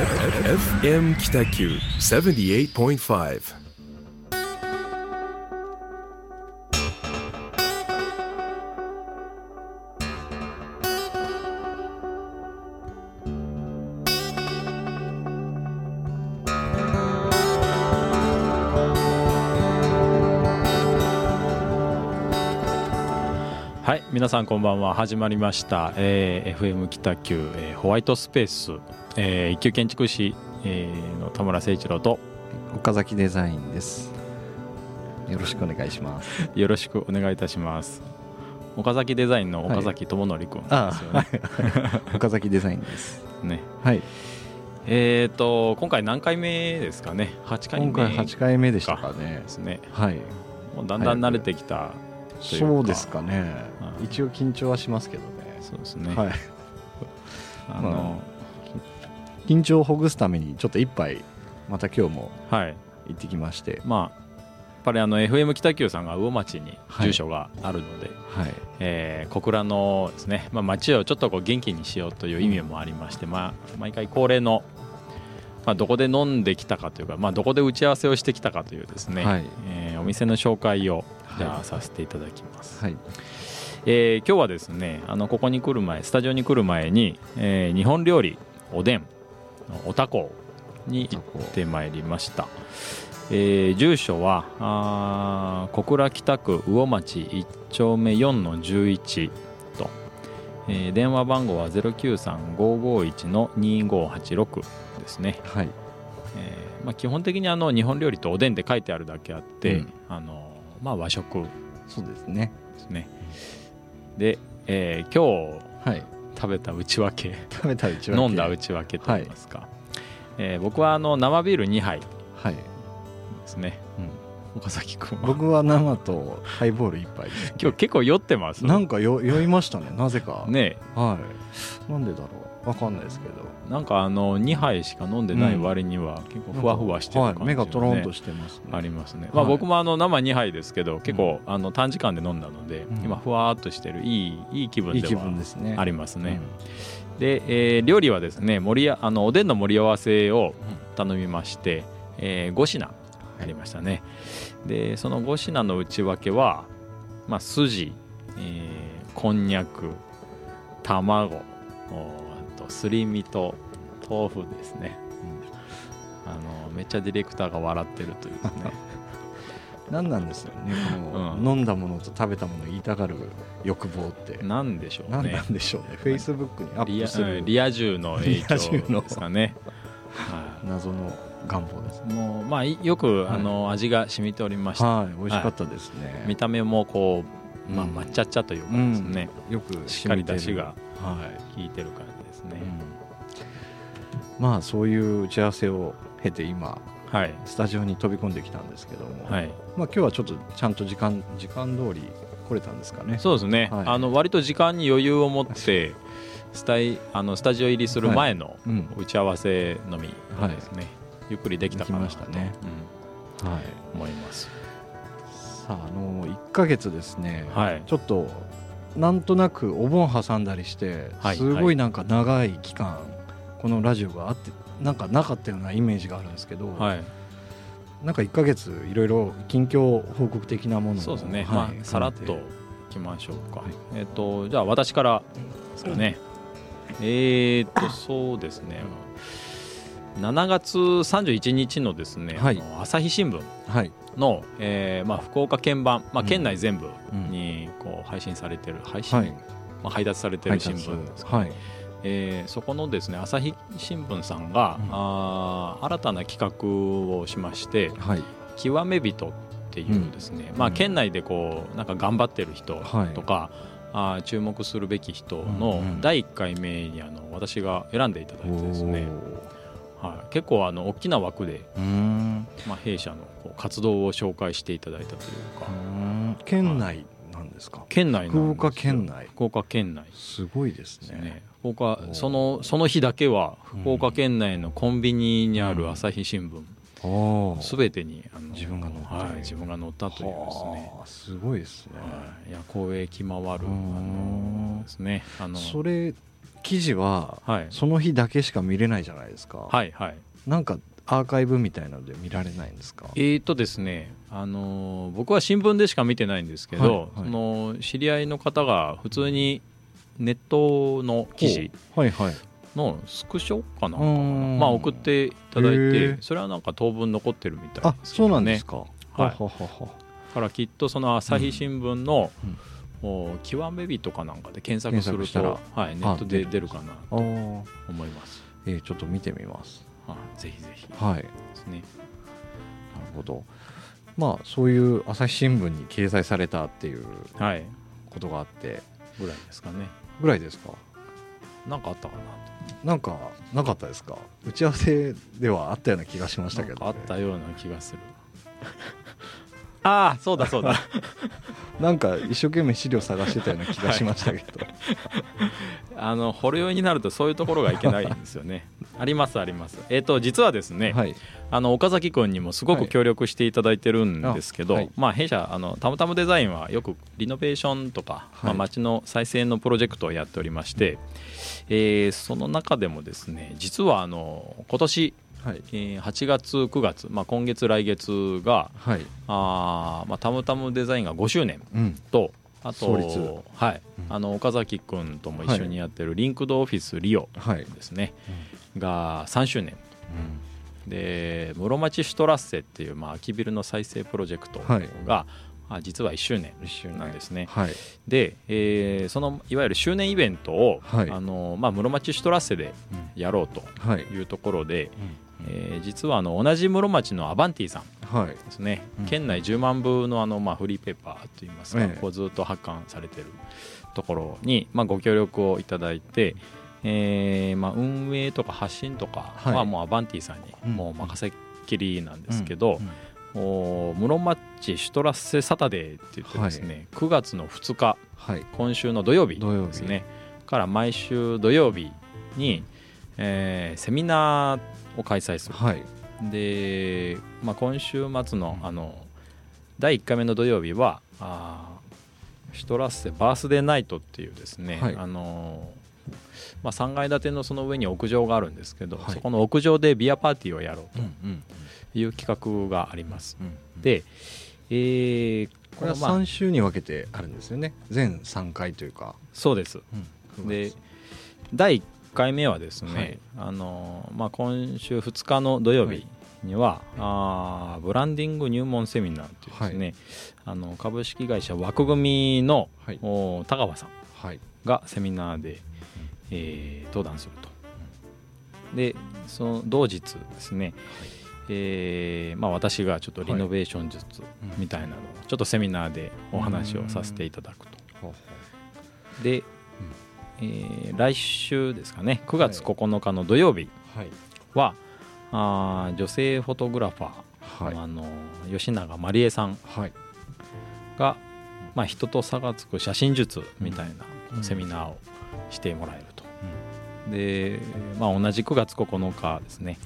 FM 北九78.5はい皆さんこんばんは。始まりました、えー FM 北九、えーホワイトスペース、えー一級建築士、えーの田村誠一郎と岡崎デザインです。よろしくお願いします。よろしくお願いいたします。岡崎デザインの岡崎智則君あですよね,、岡崎デザインです。ね。はい。えっ、と今回何回目ですかね？8回目。今回8回目でしたかね。ですね。はい。もうだんだん慣れてきたそうですかね。うん一応緊張はしますけどね。そうですね、はい。あの、緊張をほぐすためにちょっと一杯また今日もはい。行ってきまして。まあやっぱりあの FM 北九さんが魚町に住所があるので、はい。えー小倉のですね、まあ、町をちょっとこう元気にしようという意味もありまして、まあ、毎回恒例の、まあ、どこで飲んできたかというか、まあ、どこで打ち合わせをしてきたかというですね、はい。えーお店の紹介をじゃはいあさせていただきます、はい。えー今日はですねあのここに来る前スタジオに来る前に、えー日本料理おでんおたこに行ってまいりました、えー住所はあー小倉北区魚町1丁目4の11と、えー電話番号は093-551の2586ですね、はい。えーまあ、基本的にあの日本料理とおでんって書いてあるだけあって、うん。あのまあ、和食。そうですね。ですね。で、えー今日はい食べた内訳。食べたうちは飲んだ内訳といいますか、えー僕はあの生ビール2杯。ではい。すね、岡崎君は。僕は生とハイボール一杯です今日結構酔ってますなんかよ酔いましたね。なぜか。ねはい。なんでだろうわかんないですけど。なんかあの2杯しか飲んでない割には結構ふわふわしてる感じが、ねはい、目がトロンとしてますね。ありますね、はい。まあ、僕もあの生2杯ですけど結構あの短時間で飲んだので、うん。今ふわーっとしてるいいいい気分ではありますね、うん。で、えー料理はですね盛りやあのおでんの盛り合わせを頼みまして、え5品ありましたね。でその5品の内訳は、まあ、筋、えーこんにゃく卵すり身と豆腐ですね、あのめっちゃディレクターが笑ってるというですね。何なんですよねこの、うん。飲んだものと食べたものを言いたがる欲望って。なんでしょうね。何なんでしょうねフェイスブックにアップする。うんリア充の影リア充の響ですかね、はい。謎の願望ですね。もうまあいよく、はい。あの味が染みておりまして、はい美味しかったですね、見た目もこう、まあ、うん。抹茶茶というかですね、よくしっかり出汁がはい、効いてる感じですね、うん。まあそういう打ち合わせを経て今はい。スタジオに飛び込んできたんですけども、はい。まあ今日はちょっとちゃんと時間時間通り来れたんですかね。そうですね、はい。あの割と時間に余裕を持って スタイあのスタジオ入りする前のうん。打ち合わせのみですね、ゆっくりできたかなと、できましたね。はい。うん思います。さああの1ヶ月ですね、はい。ちょっとなんとなくお盆挟んだりして、はいすごいなんか長い期間このラジオがあってなんかなかったようなイメージがあるんですけど、はい。なんか1ヶ月いろいろ近況報告的なものをそうですね、はいまあさらっといきましょうか、えっ、とじゃあ私からですかね、えー、っとそうですね7月31日のですね、はい。あの朝日新聞はい、の、えーまあ、福岡県版、まあ、うん県内全部うんにこう配信されてる配信、はいまあ、配達されてる新聞ですか、はいえーそこのですね朝日新聞さんが、うん。あー新たな企画をしましてはい「極め人」っていうですね、まあ、うん。県内でこうなんか頑張ってる人はい。とか、あー注目するべき人うんのうん。第1回目にあの私が選んでいただいてですね、はい、結構あの大きな枠で、まあ、弊社の活動を紹介していただいたというか、県内なんですか？県内福岡県内。福岡県内。すごいですね。福岡そのその日だけはうん福岡県内のコンビニにある朝日新聞。すべてにあの自分が載ってるはい、自分が載ったというですね。はあすごいですね、はい。夜行駅回るあうん。のですね。あのそれ記事ははい。その日だけしか見れないじゃないですか、はいはい。なんかアーカイブみたいなので見られないんですか？えーとですね、あのー僕は新聞でしか見てないんですけど、はいはい。その知り合いの方が普通にネットの記事はいはい。のスクショかなんかかうな、ん。まあ、送っていただいへてー。それはなんか当分残ってるみたいあですそうなんですか、はい。はははからきっとその朝日新聞のうん「お極め人」かなんかで検索すると、はい、ネットで出る。かなあー。思います、えーちょっと見てみます。はい、ぜひぜひ。ではい。なるすね。ほど。まあそういう朝日新聞に掲載されたっていうはい。ことがあって。ぐらいですかね。ぐらいですか？なんかあったかななんかなかったですか？打ち合わせではあったような気がしましたけど、なんかあったような気がするああそうだそうだ。なんか一生懸命資料探してたような気がしましたけど、あの掘るようになるとそういうところがいけないんですよね。ありますあります。えっ、と実はですね、はい。あの岡崎君にもすごく協力していただいてるんですけど、はい。まあ、弊社あのたむたむデザインはよくリノベーションとか、はい。まあ、街の再生のプロジェクトをやっておりまして、えーその中でもですね実はあの今年、はい。えー8月9月、まあ、今月来月がはい。あー、まあ、たむたむデザインが5周年うん。とあと、はい。うん。あの岡崎君とも一緒にやってるリンクドオフィスリオはい、ですね、が3周年。で室町シュトラッセっていう、まあ、空きビルの再生プロジェクトはい。が、あ実は1周年一周年。なんですね。はい。で、えーそのいわゆる周年イベントを、はい。あのまあ、室町シュトラッセでやろうとはい。いうところで、えー実はあの同じ室町のアバンティさんはい。ですね、うん。県内10万部のあの、まあ、フリーペーパーといいますか、ええ。こうずっと発刊されてるところに、まあ、ご協力をいただいて、えーまあ、運営とか発信とかはい。はもうアバンティさんうん。にもう任せっきりなんですけど、うん。お室町シュトラッセサタデーって言ってですね、9月の2日はい。今週の土曜日土曜日。ですね。から毎週土曜日に、えーセミナーを開催する。はい。で、まあ、今週末のあの第1回目の土曜日はあーシュトラッセバースデーナイトっていうですね、はい。あのまあ、3階建てのその上に屋上があるんですけど、はい。そこの屋上でビアパーティーをやろううんうんという企画があります。うんで、えーこれはまあ3週に分けてあるんですよね。全3回というか、そうです。で第1回目はですね、はい。あのまあ、今週2日の土曜日には、あーブランディング入門セミナーというですね、あの株式会社枠組みの、はい。お田川さんはい。がセミナーで、えー登壇すると。でその同日ですね、えーまあ、私がちょっとリノベーション術みたいなのをちょっとセミナーでお話をさせていただくと。で、えー来週ですかね。9月9日の土曜日ほうはい。は、あー女性フォトグラファー、はい。あの吉永まりえさんはい。が、まあ、人と差がつく写真術みたいうん。なセミナーをしてもらえると。で、まあ、同じ9月9日ですね、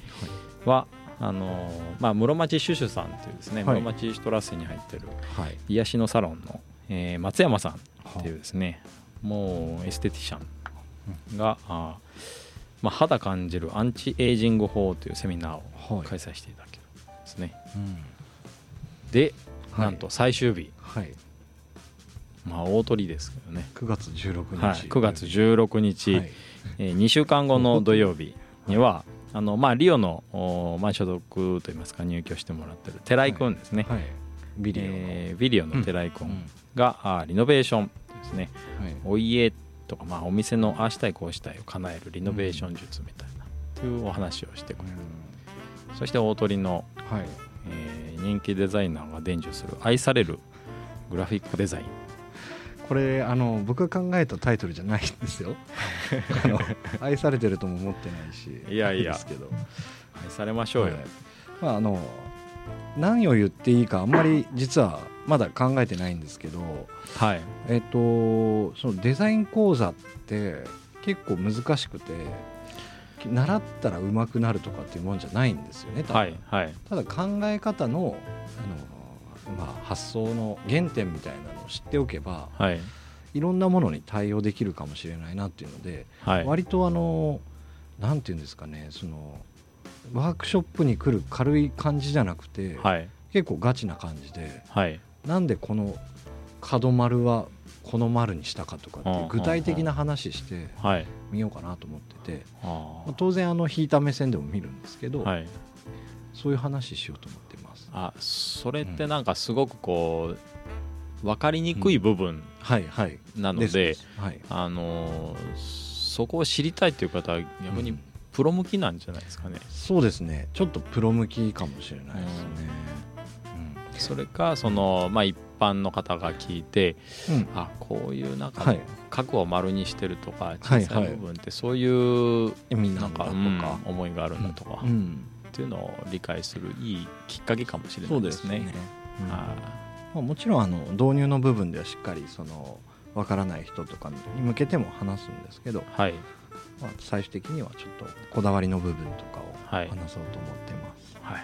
はあのまあ、室町シュシュさんっていうですね、はい。室町シュトラッセに入ってるはい。癒しのサロンの、えー松山さんはっていうですねもうエステティシャンが、あーまあ、肌感じるアンチエイジング法というセミナーをはい。開催していただけるんですね、うん。ではい。なんと最終日、はい。まあ、大鳥ですけどね、9月16日、はい、9月16日、はい。え2週間後の土曜日には あの、まあ、リオの、おまあ、所属といいますか入居してもらってる寺井君ですね、はい。ビデオの、えービリオの寺井うん。君が、あーリノベーションですね。はい。お家とか、まあ、お店のああしたいこうしたいを叶えるリノベーション術みたいな、というお話をしてくれる、そして大鳥の、はい。えー人気デザイナーが伝授する愛されるグラフィックデザイン。これあの僕が考えたタイトルじゃないんですよ。愛されてるとも思ってないしいやいや。ですけど。愛されましょうよ、はい。まああの何を言っていいかあんまり実はまだ考えてないんですけどはい。えっとそのデザイン講座って結構難しくて習ったら上手くなるとかっていうもんじゃないんですよねはいはい。ただ考え方のあの、まあ、発想の原点みたいなのを知っておけばはい。いろんなものに対応できるかもしれないなっていうので、はい。割とあのなんていうんですかねそのワークショップに来る軽い感じじゃなくて、はい。結構ガチな感じではいなんでこの角丸はこの丸にしたかとかって具体的な話してはい。みようかなと思って。て、あまあ当然あの引いた目線でも見るんですけど、そういう話しようと思ってます。あそれってなんかすごくこう分かりにくい部分なので、そこを知りたいという方は逆にうん。プロ向きなんじゃないですかね、そうですね。ちょっとプロ向きかもしれないですね。それかその、まあ、一般の方が聞いてうん。うんあこういうなんか、はい。角を丸にしてるとかは小いはい。さい部分ってそういう意味ななんんか、だとか、うん思いがあるんだとか、っうん。ていうのを理解するいいきっかけかもしれなそいうですすね。あ、もちろんあの導入の部分ではしっかりそのわからない人とかに向けても話すんですけど、い、はい。まあ、最終的にはちょっとこだわりの部分とかをはい。話そうと思ってます。はいはい、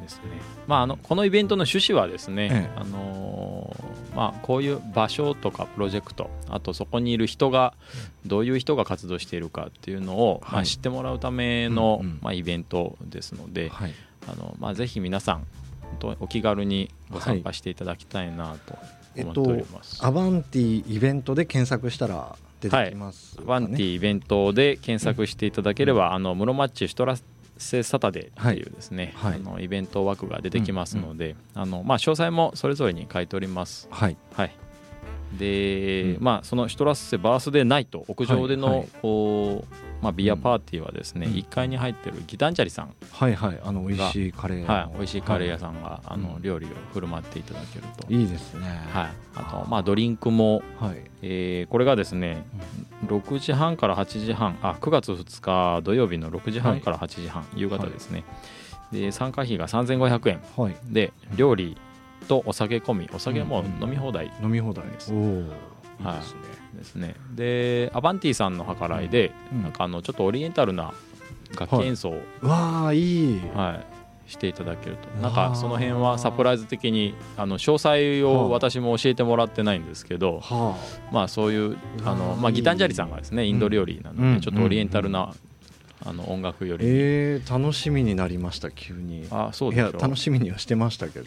ですね。まああのこのイベントの趣旨はですね、ええ。あのーまあこういう場所とかプロジェクト、あとそこにいる人がどういう人が活動しているかっていうのを、まはい。あ知ってもらうための、うんうん。まあイベントですので、はい、あのまあぜひ皆さん本当お気軽にご参加していただきたいなとえっ思っておりとます。アバンティイベントで検索したら出てきますかね、アバンティイベントで検索していただければ、あの室町シュトラッセサタデーっていうですね、はい。あのイベント枠が出てきますので、あのまあ、詳細もそれぞれに書いております。はい、はいで、うん。まあ、そのシュトラッセバースデーナイト屋上での、はいはい。こうまあ、ビアパーティーはですね、うん。1階に入ってるギタンチャリさん、はいはい。あの美味しいカレーの。はい、美味しいカレー屋さん、んが、あのうん。料理を振る舞っていただけると、いいですね。はい、あと、まあ、ドリンクも、はい、えーこれがですね、6時半から8時半あ9月2日土曜日の6時半から8時半、夕方ですね、で参加費が3500円。はい、で料理とお酒込みお酒も飲み放題。飲み放題。ですはい。ですね、ですね。でアバンティさんの計らいで、うん。なんかあのちょっとオリエンタルな楽器演奏わあいい、はい。していただけると。なんかその辺はサプライズ的にあの詳細を私も教えてもらってないんですけど、はまあそういうあの、まあ、ギタンジャリさんがですねインド料理なので、うん。ちょっとオリエンタルな、あの音楽よあり、えー、楽しみになりました急に。あそういやでしょ。楽しみにはしてましたけど。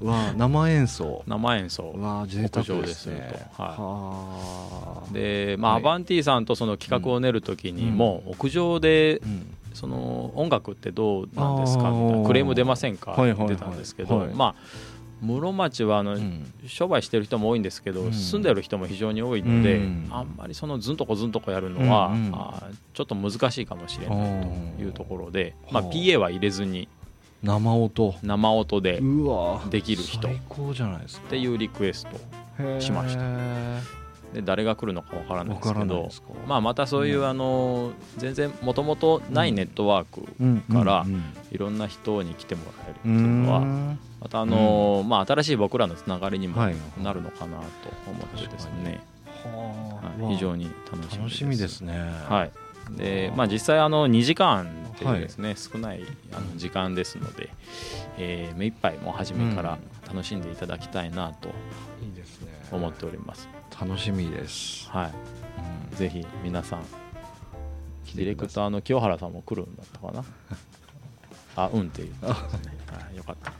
う わあ生演奏。生演奏。うわあ贅沢屋上でですと。ねはい。はあ。で、まあはい。アバンティさんとその企画を練る時にも、屋上でうん。その音楽ってどうなんですか？あー。みたいな。クレーム出ませんか、はいはいはい。出たんですけど、はい。まあ室町はあの、うん。商売してる人も多いんですけど、うん。住んでる人も非常に多いので、うん。あんまりそのずんとこずんとこやるのは、あーちょっと難しいかもしれないというところで、まあ、はあ PA は入れずに生音。生音でっうわ。できる人。最高じゃないですか。ていうリクエストしました。へで誰が来るのかわからないですけどまあ、またそういう、うん。あの全然もともとないネットワーク、うんからうん。いろんな人に来てもらえるってういうんのはうんまたあの、まあ、新しい僕らのつながりにもはい。なるのかなと思ってですね、はい。非常に楽しみです。楽しみですね。はい。でまあ、実際あの2時間っていうですね、少ないあの時間ですので、えー目いっぱいもう初めから楽しんでいただきたいなと思っております、楽しみです。はい、ぜひ皆さんディレクターの清原さんも来るんだったかな？あうんっていう、ね、はい。よかった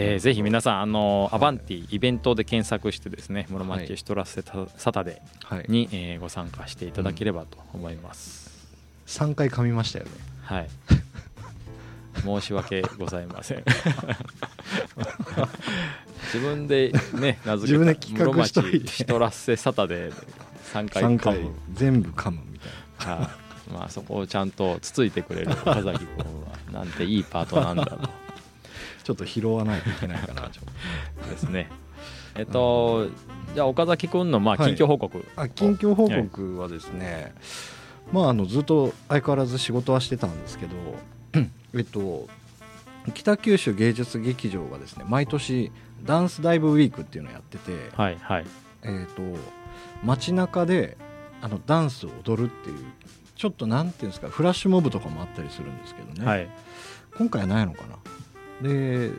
えーぜひ皆さん、あのアバンティイベントで検索してですね、室町シトラッセサタデはいーに、えーご参加していただければと思います。3回噛みましたよねはい。申し訳ございません。自分でね、名付けた室町シトラッセサタデーで3回3噛回む。全部噛むみたいはい。まあそこをちゃんとつついてくれる岡崎君はなんていいパートなんだろうなちょっと拾わないといけないかなちょっと ですね。えっと、じゃあ岡崎君のまあはい近況報告。あ近況報告はですね、まああのずっと相変わらず仕事はしてたんですけど えっと北九州芸術劇場がですね毎年ダンスダイブウィークっていうのをやってて、はいはい。えっと街中であのダンスを踊るっていうちょっとなんていうんですかフラッシュモブとかもあったりするんですけどね、はい。今回はないのかなで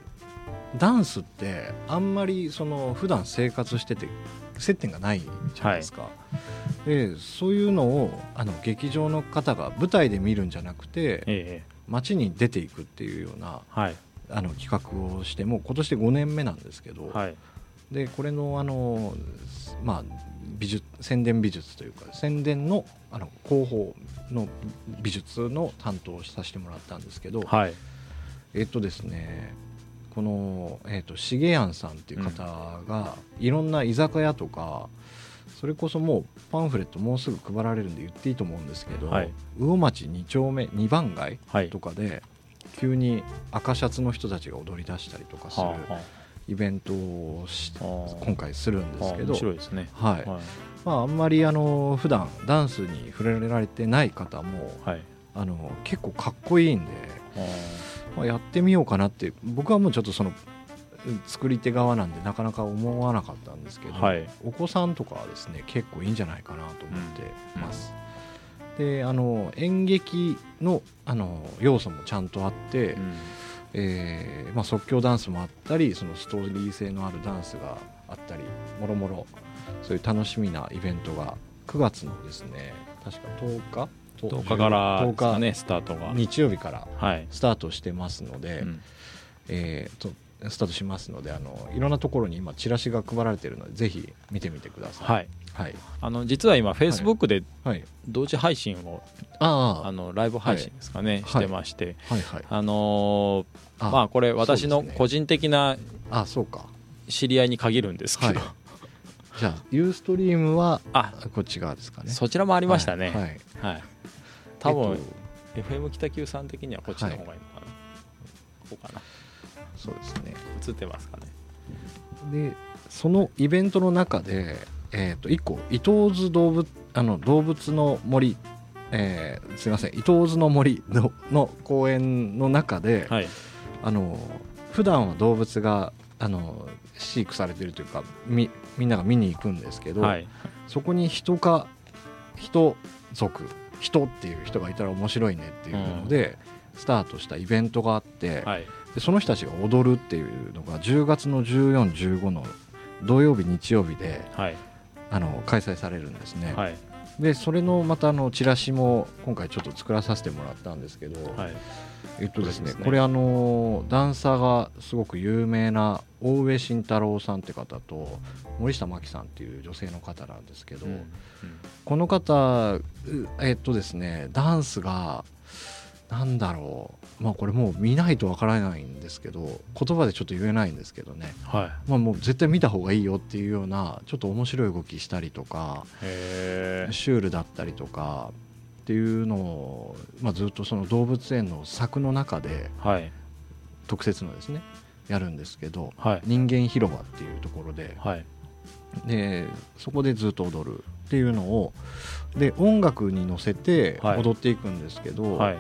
ダンスってあんまりその普段生活してて接点がないじゃないですか、でそういうのをあの劇場の方が舞台で見るんじゃなくてえ街に出ていくっていうようなえはい。あの企画をしてもう今年で5年目なんですけど、はい。でこれのあの、まあ、美術宣伝美術というか宣伝のあの広報の美術の担当をさせてもらったんですけど、はいえっとですねこの、えっと重庵さんっていう方が、いろんな居酒屋とかそれこそもうパンフレットもうすぐ配られるんで言っていいと思うんですけど、はい。魚町2丁目2番街はい。とかで急に赤シャツの人たちが踊り出したりとかするイベントをし今回するんですけどあ面白いですね。はい。はい。まあ、あんまりあの普段ダンスに触れられてない方もはい。あの結構かっこいいんで、あまあ、やってみようかなって僕はもうちょっとその作り手側なんでなかなか思わなかったんですけど、はい。お子さんとかはですね結構いいんじゃないかなと思ってます。であの演劇のあの要素もちゃんとあって、ーうん。えーまあ、即興ダンスもあったりそのストーリー性のあるダンスがあったりもろもろそういう楽しみなイベントが9月のですね確か10日10日から10ですねスタートが。日曜日からはい。スタートしてますので、うん。えーとスタートしますのであのいろんなところに今チラシが配られているのでぜひ見てみてください。はい。はい。あの実は今フェイスブックではい、同時配信をああのライブ配信ですかねはい。してまして。あはい。はい。あのまあこれ私の個人的なあそうか。知り合いに限るんですけど、はいじゃあユーストリームはあこっち側ですかね。そちらもありましたね。はい。はい、はい。多分、えっと FM 北九さん的にはこっちの方がいいのかな、こうかな。そうですね。映ってますかね。でそのイベントの中で、えー、と1個伊東津動物あの動物の森、えーすいません伊東津の森のの公園の中で、はい。あの普段は動物があの飼育されているというかみみんなが見に行くんですけど、はい。そこに人か人族人っていう人がいたら面白いねっていうので、スタートしたイベントがあって、はい。でその人たちが踊るっていうのが10月の1415の土曜日日曜日ではい。あの開催されるんですね、はい。でそれのまたあのチラシも今回ちょっと作らさせてもらったんですけど、はいえっとですねこれあのダンサーがすごく有名な大上慎太郎さんって方と森下真紀さんっていう女性の方なんですけど、うんこの方うえっとですねダンスがなんだろうまあこれもう見ないとわからないんですけど言葉でちょっと言えないんですけどね。はい。まあもう絶対見た方がいいよっていうようなちょっと面白い動きしたりとかシュールだったりとかっていうのを、まあ、ずっとその動物園の柵の中ではい。特設のですねやるんですけどはい。人間広場っていうところではい。でそこでずっと踊るっていうのをで音楽に乗せてはい。踊っていくんですけど、はい。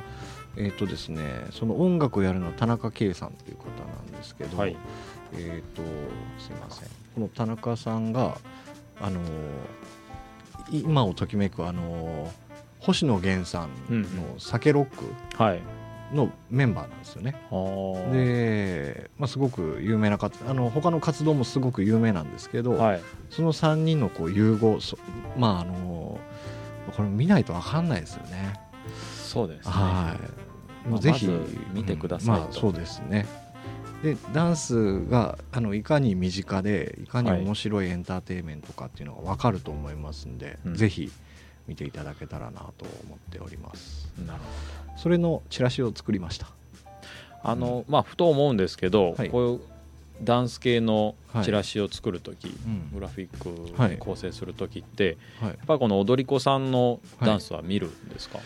えっ、とですねその音楽をやるのは田中圭さんっていう方なんですけど、はい。えっ、とすいません。この田中さんがあのい今をときめくあの星野源さんうんの「酒ロックはい」のメンバーなんですよね。あー。で、まあ、すごく有名な活あの他の活動もすごく有名なんですけど、はい。その3人のこう融合そまああのこれ見ないと分かんないですよね。そうですね。はい。まあぜひ、見てくださいと。うん。まあそうですね。でダンスがあのいかに身近でいかに面白いエンターテインメントかっていうのが分かると思いますんで、うん。ぜひ見ていただけたらなと思っております。なるほそれのチラシを作りました。どあのまあふと思うんですけどはい。こういうダンス系のチラシを作る時うん。グラフィッはい。ク構成する時ってはい。やっぱりこの踊り子さんのダンスは見るんですか？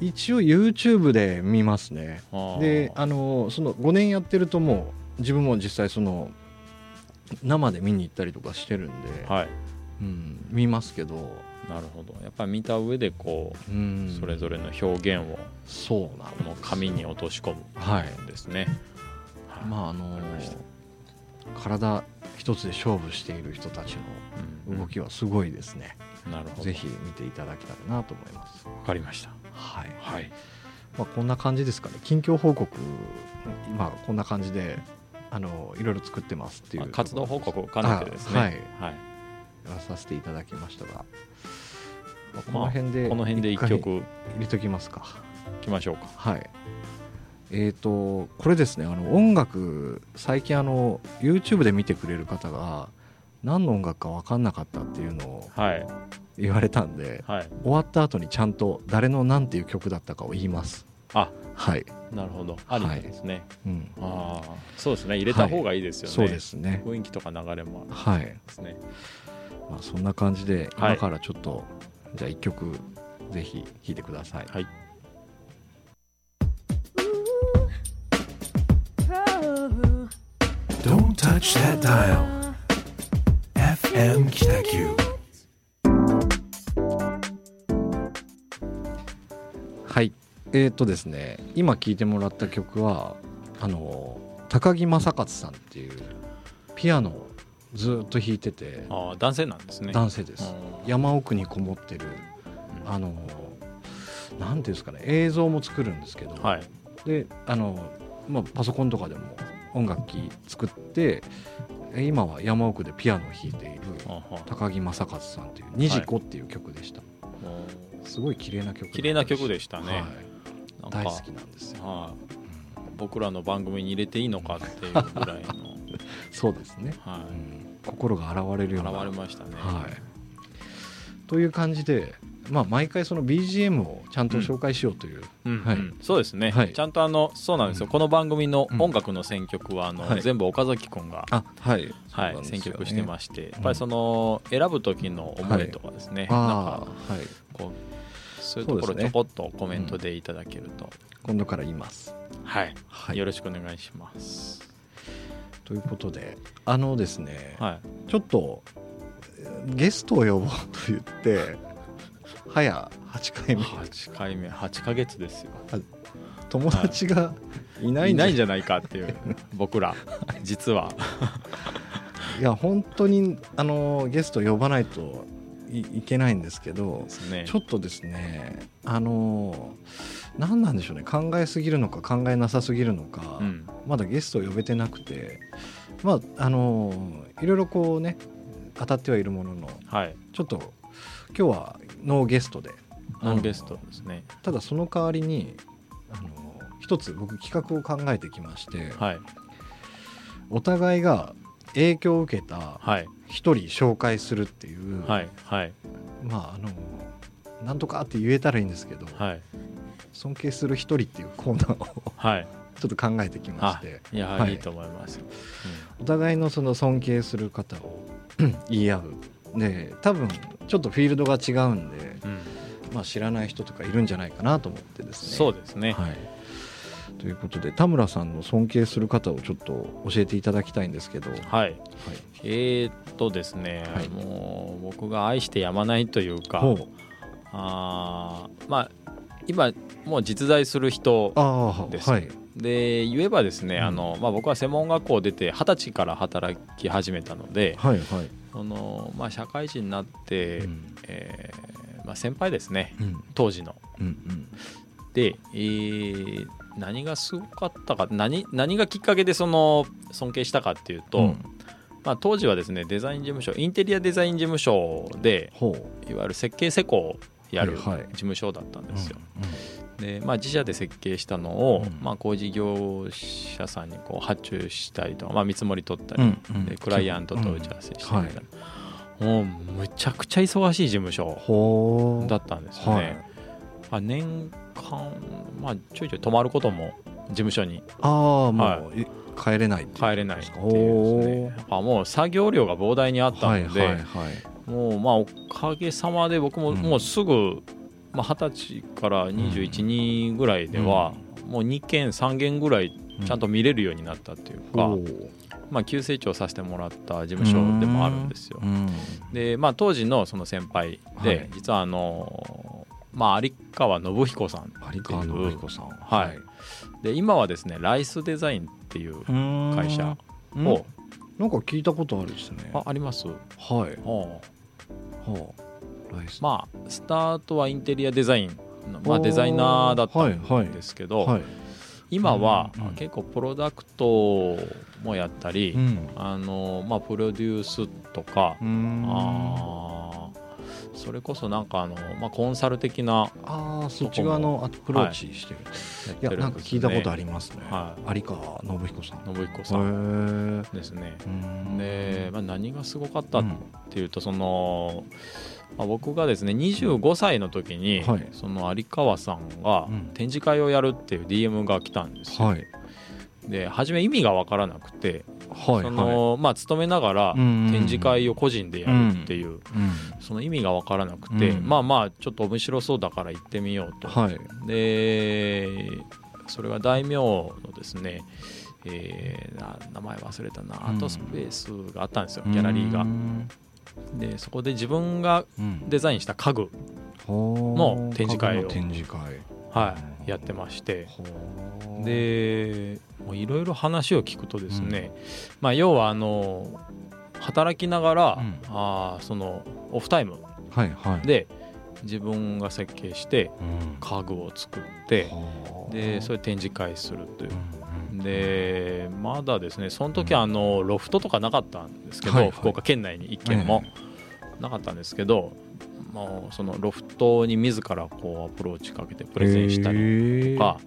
一応 YouTube で見ますね。であのその5年やってるともう自分も実際その生で見に行ったりとかしてるんで、はい。うん、見ますけど、なるほど。やっぱり見た上でこう、うん。それぞれの表現をそうなの紙に落とし込はい。むんですね。はい。まああのわかりました。体一つで勝負している人たちうん。の動きはすごいですね、なるほど。ぜひ見ていただけたらなと思います。わかりました。はい、はい。まあ、こんな感じですかね。近況報告今こんな感じであのいろいろ作ってますっていうまあ活動報告を兼ねてですね。あはい。はいやらさせていただきましたが、まあこまあの辺でこの辺で一回入曲。れときますか。いきましょうか。はい。えー、とこれですね。あの音楽最近あの YouTube で見てくれる方が何の音楽か分かんなかったっていうのをはい。言われたんではい。終わった後にちゃんと誰の何ていう曲だったかを言います。あ。はい、なるほど。ありですね、うん、ああそうですね。入れた方がいいですよね、そうですね。雰囲気とか流れもあはい、るんですねまあ、そんな感じではい今からちょっと、じゃあ1曲ぜひ聴いてくださいはい Don't touch that dial. FM Kitaku. はいえー、とですね今聴いてもらった曲はあの高木正勝さんっていうピアノをずっと弾いてて。ああ男性なんですね。男性です。うん。山奥にこもってるあのなんていうんですかね映像も作るんですけど、はい。であの、まあ、パソコンとかでも音楽機作ってえ今は山奥でピアノを弾いているあは高木正勝さんという「ニジコ」っていう曲でした、すごい綺麗な曲綺麗な曲でしたね。はい。大好きなんですよ、はい。僕らの番組に入れていいのかっていうぐらいの、そうですね、はうん。心が現れるい、ような。現れましたね、はい、という感じで、まあ、毎回その BGM をちゃんと紹介しようという、うん。はい。うん。そうですね、はい。ちゃんとあのそうなんですよ、うん。この番組の音楽の選曲はあの、はい。全部岡崎君が、あはい。はいね。選曲してましてやっぱりその選ぶ時の思いとかですね、なんあかあはい。こうそういうところちょこっとコメントでいただけると、今度から言います、はい、はい、よろしくお願いします。ということであのですね、はい、ちょっとゲストを呼ぼうと言って 早8回目。8回目8ヶ月ですよ。友達がい。ないいんじゃない？んじゃないかっていう僕ら実は。いや本当にあのゲスト呼ばないといいけないんですけどね。ちょっとですねあの何なんでしょうね。考えすぎるのか考えなさすぎるのか、うん。まだゲストを呼べてなくて。まああのいろいろこうね当たってはいるもののはい。ちょっと今日はノーゲストでノンゲストですね。ただその代わりにあの一つ僕企画を考えてきまして、はい。お互いが影響を受けたはい。一人紹介するっていう、はい。はい。まああのなんとかって言えたらいいんですけど、はい尊敬する一人っていうコーナーをはい。ちょっと考えてきましあていや、はい。い、いと思います、お互いのその尊敬する方を 言い合う。で多分ちょっとフィールドが違うんで、うん。うんまあ、知らない人とかいるんじゃないかなと思ってですね。そうですね、はい、ということで田村さんの尊敬する方をちょっと教えていただきたいんですけど、はい。はい。えー、っとですね、はい。もう僕が愛してやまないというかあーまあ今もう実在する人です。はい。で言えばですね、うん。あのまあ、僕は専門学校を出て二十歳から働き始めたので、はいはい、そのまあ、社会人になって、うん。えーまあ、先輩ですねうん。当時の。うんうん。で、えー何がすごかったか何何がきっかけでその尊敬したかっていうと、うん。まあ、当時はですねデザイン事務所インテリアデザイン事務所でいわゆる設計施工をやる事務所だったんですよ。うんでまあ、自社で設計したのを、うんまあ、工事業者さんにこう発注したりとか、まあ、見積もり取ったり、でクライアントと打ち合わせしたいな、うんもうむちゃくちゃ忙しい事務所だったんですよね。あ、年間、まあ、ちょいちょい泊まることも事務所に。ああもう、はい。帰れない帰れないっていうですね。やっぱもう作業量が膨大にあったので、はいはいはいもうまあおかげさまで僕もうん。もうすぐまあ二十、歳から21、2ぐらいでは、もう2件3件ぐらいちゃんと見れるようになったっていうか、まあ、急成長させてもらった事務所でもあるんですよ。う。ん。で、まあ、当時のその先輩で、はい。実はあのまあ、有川信彦さん有川信彦さん。はい。で今はですねライスデザインっていう会会社うん。を、なんか聞いたことあるですね。ああります、はい。ああまあスタートはインテリアデザインの、まあ、デザイナーだったんですけど、はい今は結構プロダクトもやったり、うん。あのまあ、プロデュースとか、うん。あーそれこそなんかあの、まあ、コンサル的なああそっち側のアプローチしてる、い、やなんか聞いたことありますね、は有川信彦さん。信彦さへんー。ですね。うん。で、まあ、何がすごかったっうんていうとその、まあ、僕がですね25歳の時に、はい。その有川さんがうん。展示会をやるっていう DM が来たんですよ。はい。で初め意味が分からなくて、はいそのまあ、勤めながらうん展示会を個人でやるっていう、うんその意味が分からなくて、うん。まあまあちょっと面白そうだから行ってみようと。はい。でそれが大名のですね、えーな名前忘れたな、うん。アートスペースがあったんですよギャラリーが。う。ん。でそこで自分がうん。デザインした家具、のの展示会を。展示会はい、やってまして。でいろいろ話を聞くとですね、まあ、要はあの働きながら、うん。あーそのオフタイムはいはい。で自分が設計してうん。家具を作ってはーでそれ展示会するという。うんうんでまだですねその時はあのロフトとかなかったんですけど、はいはい。福岡県内に一軒もなかったんですけど、もうそのロフトに自らこうアプローチかけてプレゼンしたりりとか、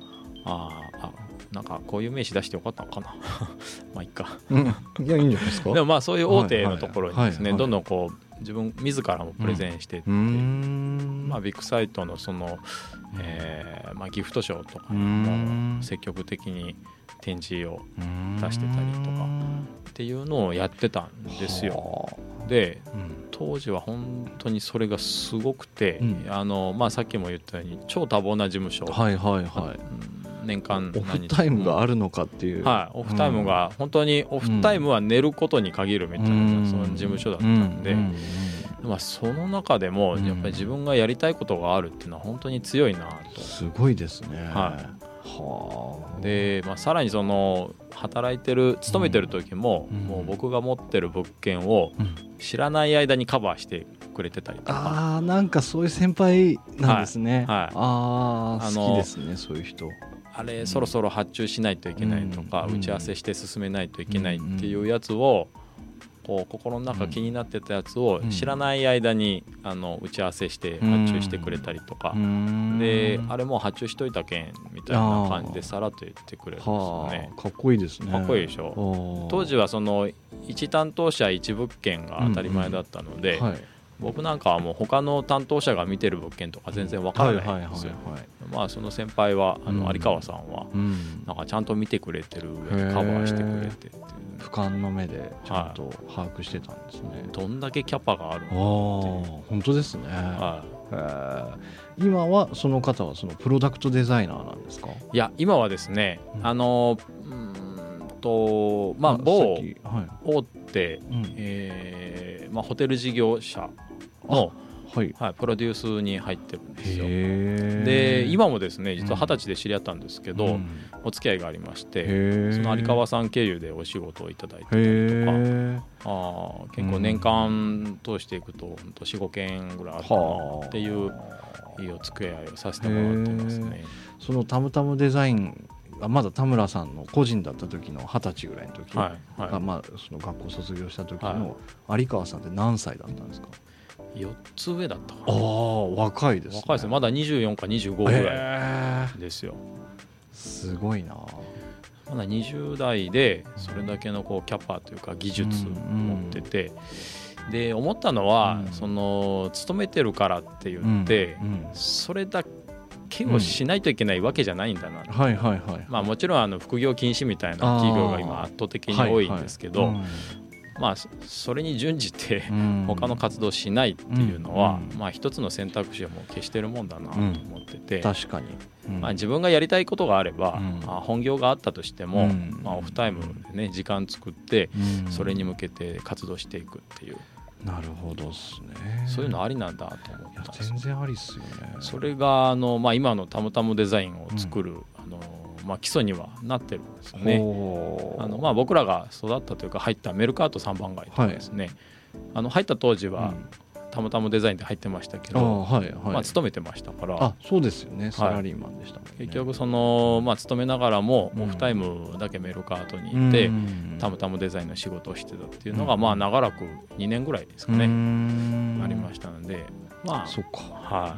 あーあなんかこういう名刺出してよかったのかな。まあいいか。うん。いやいいんじゃないですか？でもまあそういう大手のところにですね、どんどんこう自分自らもプレゼンしていって、うーん。まあ、ビッグサイトのその、えーまあ、ギフトショーとかもん。積極的に展示を出してたりとか。っていうのをやってたんですよ。はであうん。当時は本当にそれがすごくて、うん。あのまあ、さっきも言ったように超多忙な事務所、はいはいはい。うん。年間オフタイムがあるのかっていう。はい、オフタイムが本当にオフタイムは寝ることに限るみたいな、うん。その事務所だったんで、ううんまあ、その中でもうん。やっぱり自分がやりたいことがあるっていうのは本当に強いなと。すごいですね。ははあで、まあ、さらにその働いてる勤めてる時も、うん。もう僕が持ってる物件をうん。知らない間にカバーしてくれてたりとか。ああなんかそういう先輩なんですね、はい。はい。ああ好きですねそういう人。あれそろそろ発注しないといけないとか、うん。打ち合わせして進めないといけないっていうやつをこう心の中気になってたやつをうん。知らない間にあの打ち合わせして発注してくれたりとか、であれれもう発注しといたけんみたいな感じでさらっと言ってくれるんですよはね。あ。かっこいいですね。かっこいいでしょ。当時はその1担当者1物件が当たり前だったので、はい。僕なんかはもう他の担当者が見てる物件とか全然わからないんですよ。まあその先輩はあのうん。有川さんはうん。なんかちゃんと見てくれてる上にカバーしてくれてっていう俯瞰の目でちゃんと把握してたんですね、どんだけキャパがあるああの本当ですね、はへえ今はその方はそのプロダクトデザイナーなんですか？い、いや今はですね、うん。あのうーんとまあさ某大手、うん。えーまあ、ホテル事業者の、はい。はい、プロデュースに入ってるんですよ。で今もですね実はうん二十歳で知り合ったんですけど、うん。お付き合いがありましてその有川さん経由でお仕事をいただいてたへりとかえあー結構年間通していくと45件ぐらいあるかなはあっていういいお付き合いをさせてもらってますね。そのタムタムデザインがまだ田村さんの個人だった時の二十歳ぐらいの時、はいはがまあ、その学校卒業した時はの有川さんって何歳だったんですか、い、4つ上だったかあな。あ若いですね。若いです。ねまだ24か25ぐらへいですよ。ーすごいな。まだ20代でそれだけのこうキャパというか技術持ってて、で思ったのは、うん。その勤めてるからって言って、うん。うん。それだけをしないといけないわけじゃないんだな、はいはいはいまあ、もちろんあの副業禁止みたいな企業が今圧倒的に多いんですけど、はいはいまあそそれに準じてうん。他の活動しないっていうのは、うん。まあ一つの選択肢をもう消してるもんだなと思ってて、確かに、うん。まあ、自分がやりたいことがあれば、うん。まあ、本業があったとしても、うん。まあ、オフタイムでね時間作ってうん。それに向けて活動していくっていう、なるほどですね。そういうのありなんだと思ったんです全然ありっすよね。それがあの、まあ、今のたむたむデザインを作る、あのまあ、基礎にはなってるんですよね。あのまあ、僕らが育ったというか入ったメルカート3番街とかですね、あの入った当時はたまたまデザインで入ってましたけあど、はいはい。まあ、勤めてましたから。あそうですよね。サラリーマンでしたもんね、結局その、まあ、勤めながらもうん。オフタイムだけメルカートに行って、うん。たまたまデザインの仕事をしてたっていうのが、うん。まあ長らく2年ぐらいですかうね、ん。ありましたのでまあそっか。は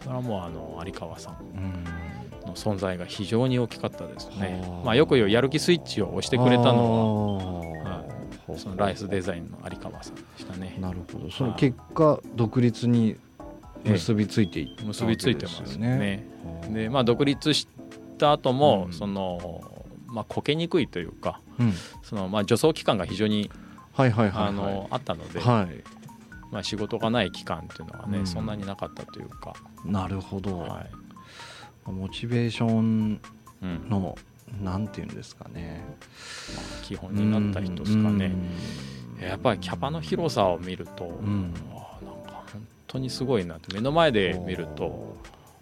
い。それはもうあの有川さん。うん。の存在が非常に大きかったですね。はあ。まあ、よく言うやる気スイッチを押してくれたのははそのライスデザインの有川さんでしたね。なるほど。その結果独立に結びついていった結びついてますよね。でまあ独立した後も、うん。そのまあこけにくいというかうん。そのまあ助走期間が非常にあったので、はい。まあ、仕事がない期間っていうのはね、うん。そんなになかったというか、なるほど、はいモチベーションうん。のなんていうんですかね。基本になった人ですかね、うん。やっぱりキャパの広さを見ると、ん。あなんか本当にすごいなって。目の前で見ると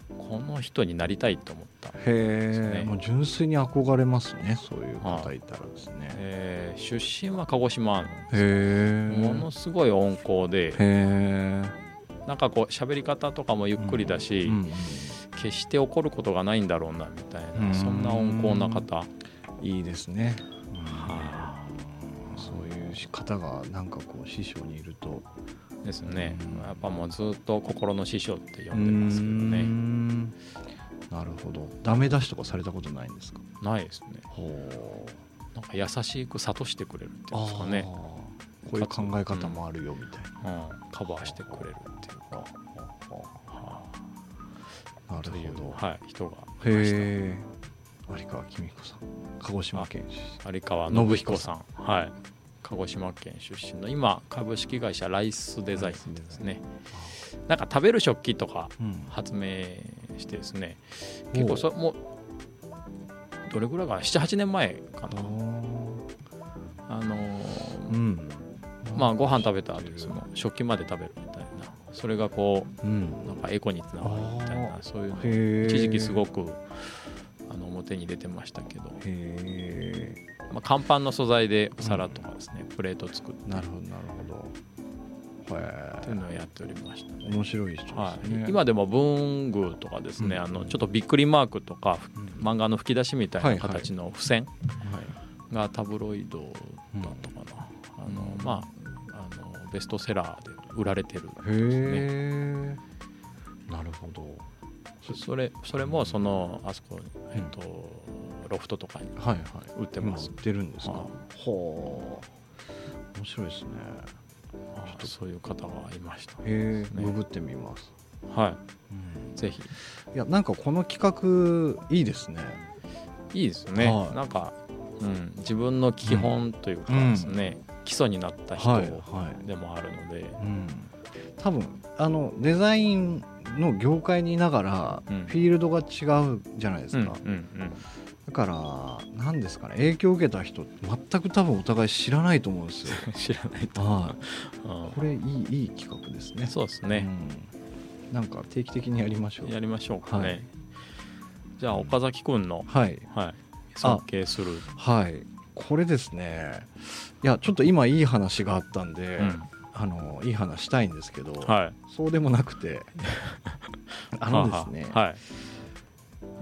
この人になりたいと思った、へえ、ね。もう純粋に憧れますね。そういう方いたらですね、えー出身は鹿児島のへえものすごい温厚でへえなんかこう喋り方とかもゆっくりだし、うん決して怒ることがないんだろうなみたいな、うん。そんな温厚な方、いいですね、はそういう方がなんかこう師匠にいると。ですね、うん。やっぱもうずっと心の師匠って呼んでますけどね。ん。なるほど。ダメ出しとかされたことないんですか？ないですね。ほなんか優しく諭してくれるっていうんですかあね、ー。こういう考え方もあるよみたいうん、カバーしてくれるっていうか、というるほど。はい、人がいましへえ有川公彦さん鹿児島県出た有川信彦さん。はい。鹿児島県出身の今株式会社ライスデザインですね。なんか食べる食器とか身、うん、発明してですね。結構そもうどれぐらいかな？78年前かな。あのーうん。まあご飯食べた後その食器まで食べるみたいなそれがこうん。うなんかエコにつながるみたいなそういうの一時期すごくあの表に出てましたけど、まあ、乾パンの素材でお皿とかですね、プレート作って。なるほどなるほど。へっていうのをやっておりましたね。え面白い人ですね、はい、今でも文具とかですね、うん。あのちょっとびっくりマークとかうん。漫画の吹き出しみたいはいな形の付箋はいがタブロイドだったかな、あのまああのベストセラーで売られてる。へえ、なるほど。それそれもそのあそこ、えっとロフトとかにはいはい。売ってます。売ってるんですか？はい。ほう。面白いですね。ちょっとそういう方がいました。へえね。ググってみます、はぜひ。いやなんかこの企画いいですね。いいですね、はい。なんか、うん、自分の基本というかですね、基礎になった人はいはい。でもあるので、うん。多分あのデザインの業界にいながらうん。フィールドが違うじゃないですか、うんうんだから何ですかね影響を受けた人全く多分お互い知らないと思うんですよ。うん、知らないと、はい。うんこれいいいい企画ですね。そうですね、うん。なんか定期的にやりましょう。やりましょうかね、はい。じゃあ岡崎君の、はい。はい、尊敬する、はいこれですね。いやちょっと今いい話があったんで、うん。あのいい話したいんですけど、はい。そうでもなくて あのですね、ははい。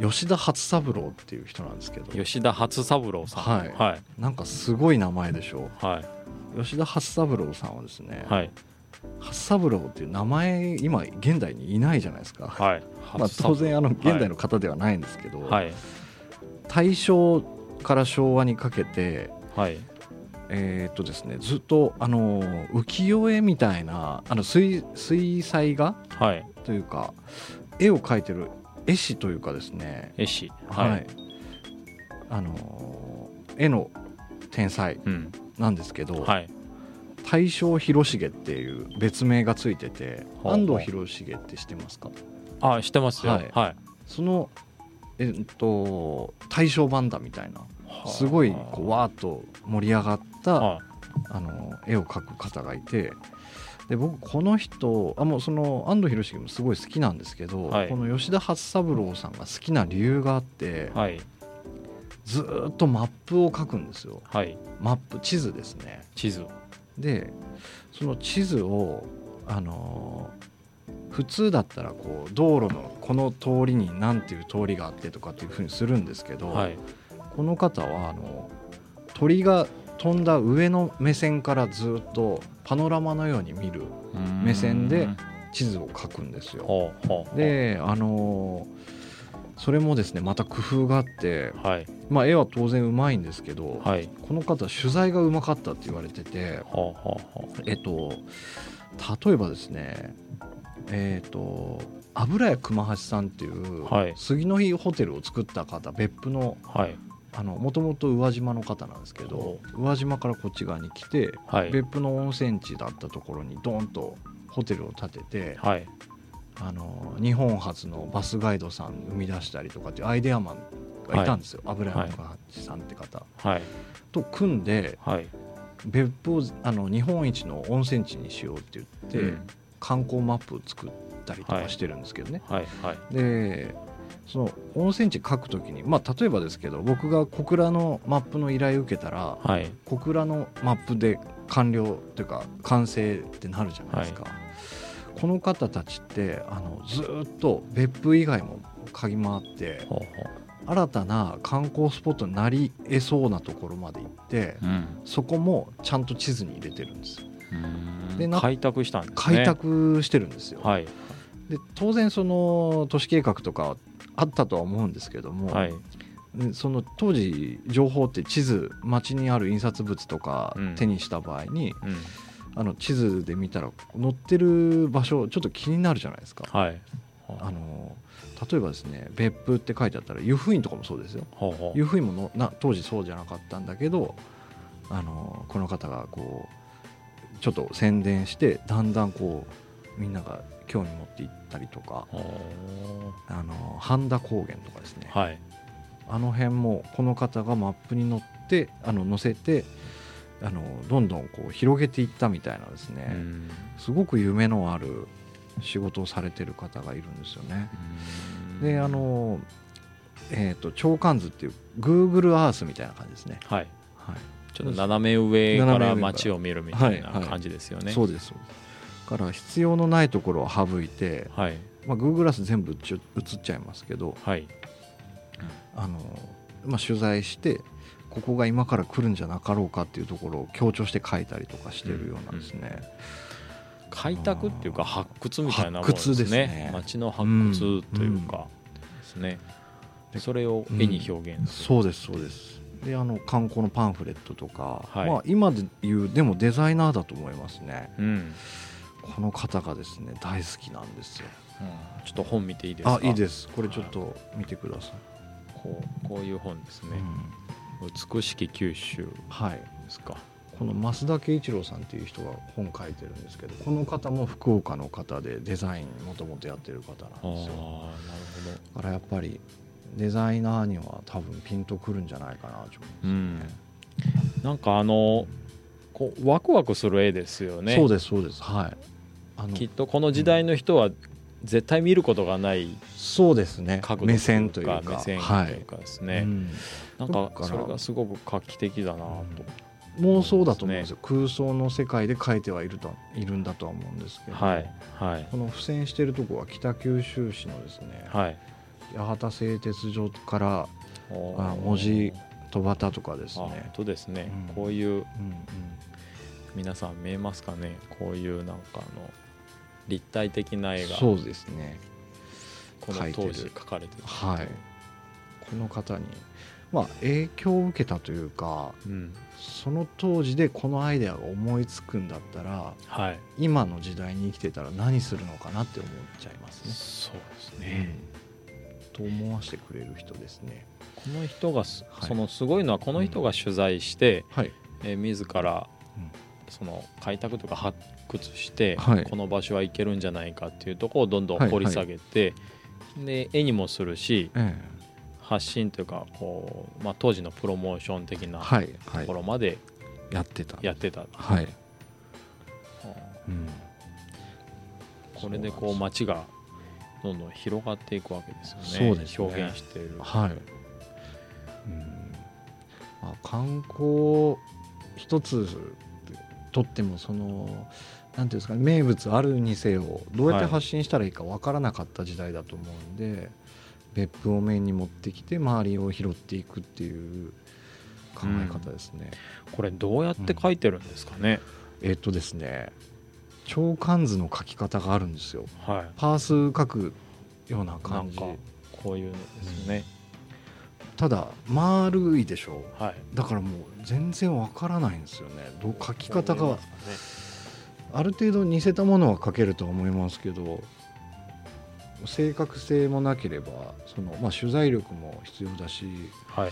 吉田初三郎っていう人なんですけど。吉田初三郎さん。はい。はい。なんかすごい名前でしょはい。吉田初三郎さんはですね、はい。初三郎っていう名前今現代にいないじゃないですか、はい。まあ、当然あの現代の方ではないんですけど、はい。大正から昭和にかけてはい。えーっとですねずっとあの浮世絵みたいなあの水水彩画はい。というか絵を描いてる絵師というかですね。絵師。はい、はい、あの絵の天才うん。なんですけど、はい。大正広重っていう別名がついてて安藤広重って知ってますか？あ知ってますよ。ははいい、はい、そのえっと大正版だみたいなすごいこうわーっと盛り上がったはあの絵を描く方がいてで僕この人あもうその安藤広重もすごい好きなんですけど、はい。この吉田初三郎さんが好きな理由があって、いはい。ずーっとマップを描くんですよ。はい。マップ地図ですね。地図。でその地図をあの普通だったらこう道路のこの通りに何ていう通りがあってとかっていうふうにするんですけど、はいこの方はあの鳥が飛んだ上の目線からずっとパノラマのように見る目線で地図を描くんですよ。であのそれもですねまた工夫があって、はい。まあ、絵は当然うまいんですけど、はい。この方取材がうまかったって言われててえっと例えばですねえっと油屋熊橋さんっていう、はい。杉の日ホテルを作った方別府のうはいもともと宇和島の方なんですけど宇和島からこっち側に来て、はい。別府の温泉地だったところにドーンとホテルを建ててはい。あの日本初のバスガイドさん生み出したりとかっていうアイデアマンがいたんですよ、油山熊橋さんって方、はい。と組んではい。別府をあの日本一の温泉地にしようって言って、うん。観光マップを作ったりとかしてるんですけどね、はい。はい。でその温泉地書くときにまあ例えばですけど僕が小倉のマップの依頼を受けたらはい。小倉のマップで完了というか完成ってなるじゃないですか、この方たちってあのずーっと別府以外も嗅ぎ回ってほうほ新たな観光スポットになり得そうなところまで行ってううん。そこもちゃんと地図に入れてるんです。よでな開拓したんですね。開拓してるんですよ、はい。で当然その都市計画とかあったとは思うんですけども、はい。でその当時情報って地図街にある印刷物とかうん。手にした場合に、うん。あの地図で見たら載ってる場所ちょっと気になるじゃないですか。はい。あの例えばですね別府って書いてあったら湯布院とかもそうですよ。湯布院ものな当時そうじゃなかったんだけどあのこの方がこうちょっと宣伝してだんだんこうみんなが興味持っていったりとかほあの半田高原とかですね。うはい。あの辺もこの方がマップに載ってあの載せてあのどんどんこう広げていったみたいなですね、うん。すごく夢のある仕事をされてる方がいるんですよね。であの、えー、と長官図っていう Google Earth みたいな感じですね。はい。はい。ちょっと斜め上から街を見るみたいなはいはい感じですよね。そうですそうです。だから必要のないところを省いて、はい。まあ、Google Earth 全部ちょ映っちゃいますけどはい。あの、まあ、取材してここが今から来るんじゃなかろうかっていうところを強調して書いたりとかしてるようなんですね。開拓っていうか発掘みたいなものです発掘ですね。ね街の発掘というかですね。でそれを絵に表現する。そうですそうです。であの観光のパンフレットとか、はい。まあ、今で言うでもデザイナーだと思いますね。うんこの方がですね大好きなんですよ。ちょっと本見ていいですか？あいいです。これちょっと見てください、こうこういう本ですね。うん。美しき九州はいですか。この増田圭一郎さんっていう人が本書いてるんですけどこの方も福岡の方でデザインもともとやってる方ああなるなんですよ。ほだからやっぱりデザイナーには多分ピンとくるんじゃないかなと思どううんんですね、なんかあのこうワクワクする絵ですよね。そうですそうです。はいきっとこの時代の人は絶対見ることがないそうですね。目線というか。目線とはいいうかですね、うん。なんだかそれがすごく画期的だなと、妄想だと思うんですよ。空想の世界で描いてはいるといるんだとは思うんですけど、はい。はい。この付箋してるとこは北九州市のですね、はい。八幡製鉄所からおあ文字戸端とかですね、当ですね、うん。こういううんうん。皆さん見えますかね。こういうなんかあの立体的な絵がそうですね。この当時書かれてる。はい。この方にまあ影響を受けたというかうん。その当時でこのアイデアが思いつくんだったらはい。今の時代に生きてたら何するのかなって思っちゃいますね。そうですね、と思わせてくれる人ですね。この人がす、はい。そのすごいのはこの人が取材して、はい、えー自らうん。その開拓とか発掘して、はい。この場所は行けるんじゃないかっていうところをどんどん掘り下げて、で絵にもするしえ発信というかこう、まあ、当時のプロモーション的えなはいとはい。ころまでやってた。やってた、はい。うん。うん、これでこう街がどんどん広がっていくわけですよね。そうですね。表現している。はい。うん、まあ観光一つとってもそのなんていうんですかね名物あるにせよどうやって発信したらいいかわからなかった時代だと思うんで、別府をメインに持ってきて周りを拾っていくっていう考え方ですね。これどうやって書いてるんですかね、えっとですね長関図の書き方があるんですよ。はい。パース書くようななん感じかこういうのですね、ただ丸いでしょ。はい。だからもう全然わからないんですよね。どう書き方が。こういうのですある程度似せたものは書けるとは思いますけど正確性もなければその、まあ、取材力も必要だしねはい。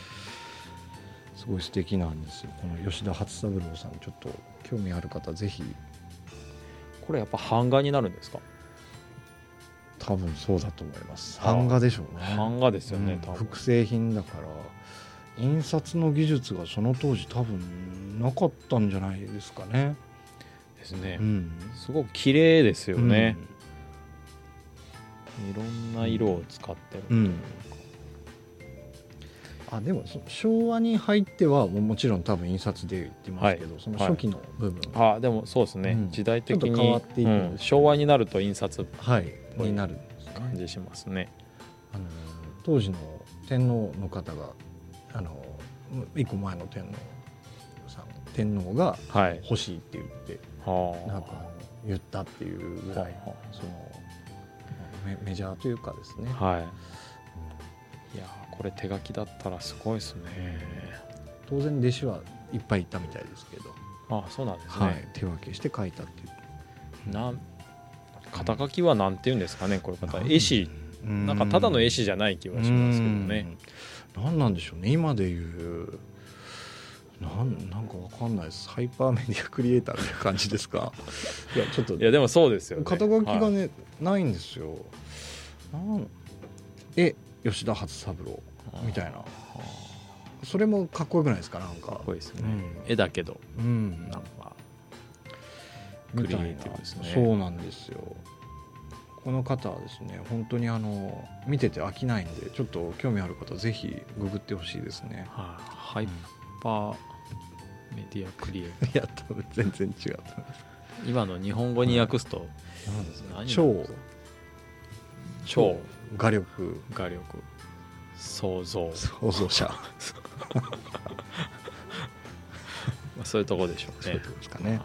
すごい素敵なんですよ。この吉田初三郎さんちょっと興味ある方ぜひ。これやっぱ版画になるんですか？多分そうだと思います。版画でしょうね。版画ですよね、うん。複製品だから印刷の技術がその当時多分なかったんじゃないですかね。ですね、うん。すごく綺麗ですよね、いろんな色を使ってるというか、あでもそ昭和に入ってはもちろん多分印刷で言ってますけど、その初期の部分、あでもそうですね、うん。時代的に変わっていく昭和になると印刷になる感じしますね。あの当時の天皇の方があの一個前の天皇さん天皇がはい。欲しいって言ってはあなんか言ったっていうぐらいはそのメメジャーというかですね、あはい。いやーこれ手書きだったらすごいですね。当然弟子はいっぱいいたみたいですけど、あそうなんですね、はい、手分けして書いたっていう。なん肩書きはなんて言うんですかねこういう方。絵師。うん。なんかただの絵師じゃない気はしますけどね。うん。何なんでしょうね。今で言うなんなんかわかんないです。ハイパーメディアクリエイターっていう感じですか？いやちょっといやでもそうですよね。肩書きがはい。ね、ないんですよ。なんえ吉田初三郎みたいな。それもかっこよくないですか？なんか。かっこいいですね、うん。絵だけど。うん。なんかみたいな。クリエイティブですね。そうなんですよ。この方はですね本当にあの見てて飽きないんでちょっと興味ある方ぜひググってほしいですね。はい。ハイパーメディアクリエイター。いや多分全然違う今の日本語に訳すとなん超超画力。画力。想像。創造者。まあそういうところでしょうね。そういうとこですかね。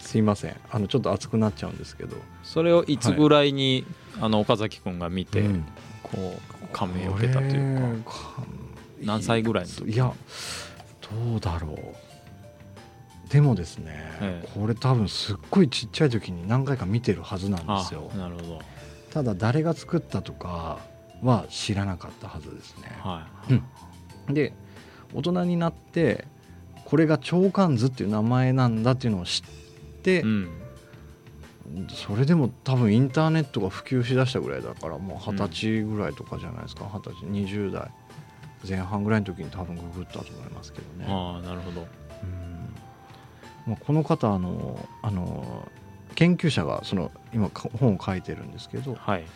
すいません。あのちょっと熱くなっちゃうんですけど。それをいつぐらいに、あの岡崎君が見て、うん。こう感銘を受けたというか。か何歳ぐらいの時？いやどうだろう。でもですね、ええ。これ多分すっごいちっちゃい時に何回か見てるはずなんあですよ。なるほど。ただ誰が作ったとかは知らなかったはずですね。はい、で大人になってこれが長官図っていう名前なんだっていうのを知って、うん。それでも多分インターネットが普及しだしたぐらいだからもう二十歳ぐらいとかじゃないですか。二十歳20代前半ぐらいの時に多分ググったと思いますけどね。ああなるほど。うん。まあ、この方あのあの研究者がその今か本を書いてるんですけどはい。ま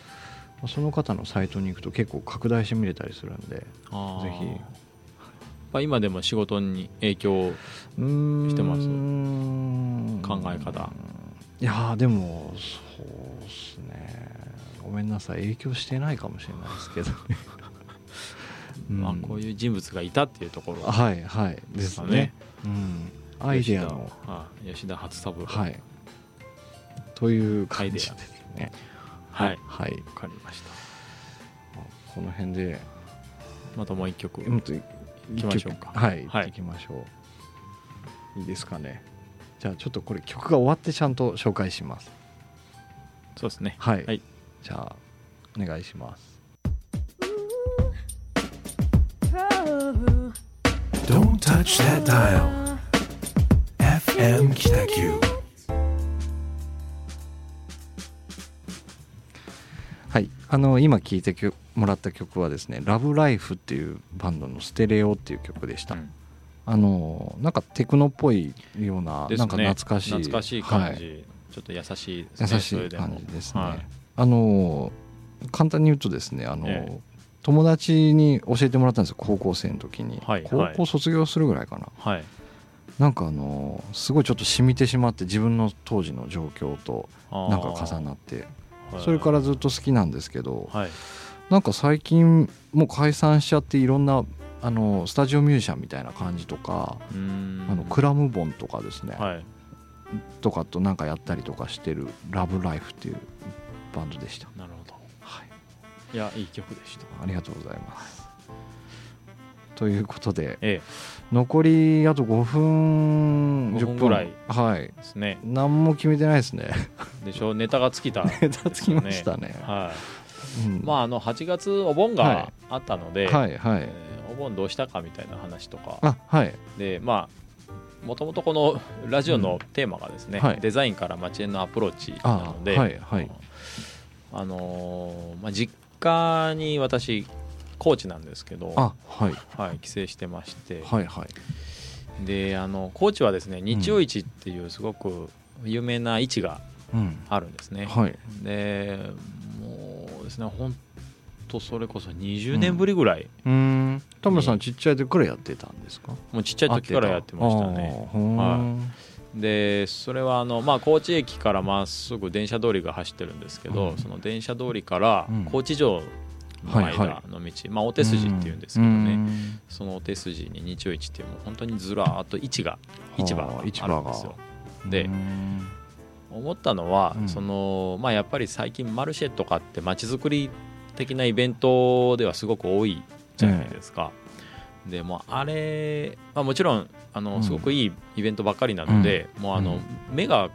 あその方のサイトに行くと結構拡大して見れたりするんでぜひ。まあ、今でも仕事に影響してます？考え方。いやーでもそうですね。ごめんなさい。影響してないかもしれないですけど、うんまあ、こういう人物がいたっていうところ。はいはい。ですね。うん、アイデアの。吉田あ吉田初三郎はい。という感じですね。はい。はい。わかりました。この辺で。またもう一曲。もっと行きましょうか。はい、はい。行きましょう。いいですかね。じゃあちょっとこれ曲が終わってちゃんと紹介します。そうですね。はい、はい。じゃあお願いします Don't touch that dial. FM Kitaku. はい。あの今聴いてもらった曲はですね「ラブライフっていうバンドの「ステレオ」っていう曲でした、うん。あのなんかテクノっぽいような、ですなんかね懐かしい。懐かしい感はい。じ、ちょっと優しいですね優しいそれでも感じですね、はい。あの簡単に言うとですねあの、ええ友達に教えてもらったんですよ高校生の時に、はい高校卒業するぐらいかな、はい。なんかあのすごいちょっと染みてしまって自分の当時の状況となんか重なって。それかららずっと好きなんですけどはい。なんか最近もう解散しちゃっていろんなあのスタジオミュージシャンみたいな感じとかあのクラムボンとかですね。はい。とかとなんかやったりとかしてる「ラブライフっていうバンドでした、なるほど。はい、いやいい曲でした。ありがとうございます。ということでえ残りあと5分5 10分分。ぐらいはい。えですね。何も決めてないですね。でしょネタが尽きた。ネタつきましたね。はい。うん。まああの8月お盆はがあったので、はいはい。えーお盆どうしたかみたいな話とか。あはい。でまあもともとこのラジオのテーマがですね、うんはい。デザインから街へのアプローチなあので、はいはい。あのーまあ、実家に私高知なんですけど、あはい。はい、帰省してまして、はいはい。であの高知はですね日曜市っていうすごく有名な市がうん。あるんですね、はい。でもうですね本当それこそ20年ぶりぐらい、うん。田村さんちっちゃい時からやってたんですか？もうちっちゃい時からやってましたね。はでそれはあの、まあ、高知駅からまっすぐ電車通りが走ってるんですけど、うん。その電車通りからうん。高知城のはいは間の道、まあ、お手筋っていうんですけどね、うん。そのお手筋に日曜市っていうもう本当にずらーっと市が市場があるんですよ。でうん。思ったのは、うん。そのまあ、やっぱり最近マルシェとかってまちづくり的なイベントではすごく多いじゃないですか。でもうあれ、まあ、もちろんあうん。のすごくいいイベントばっかりなので、もうあの目が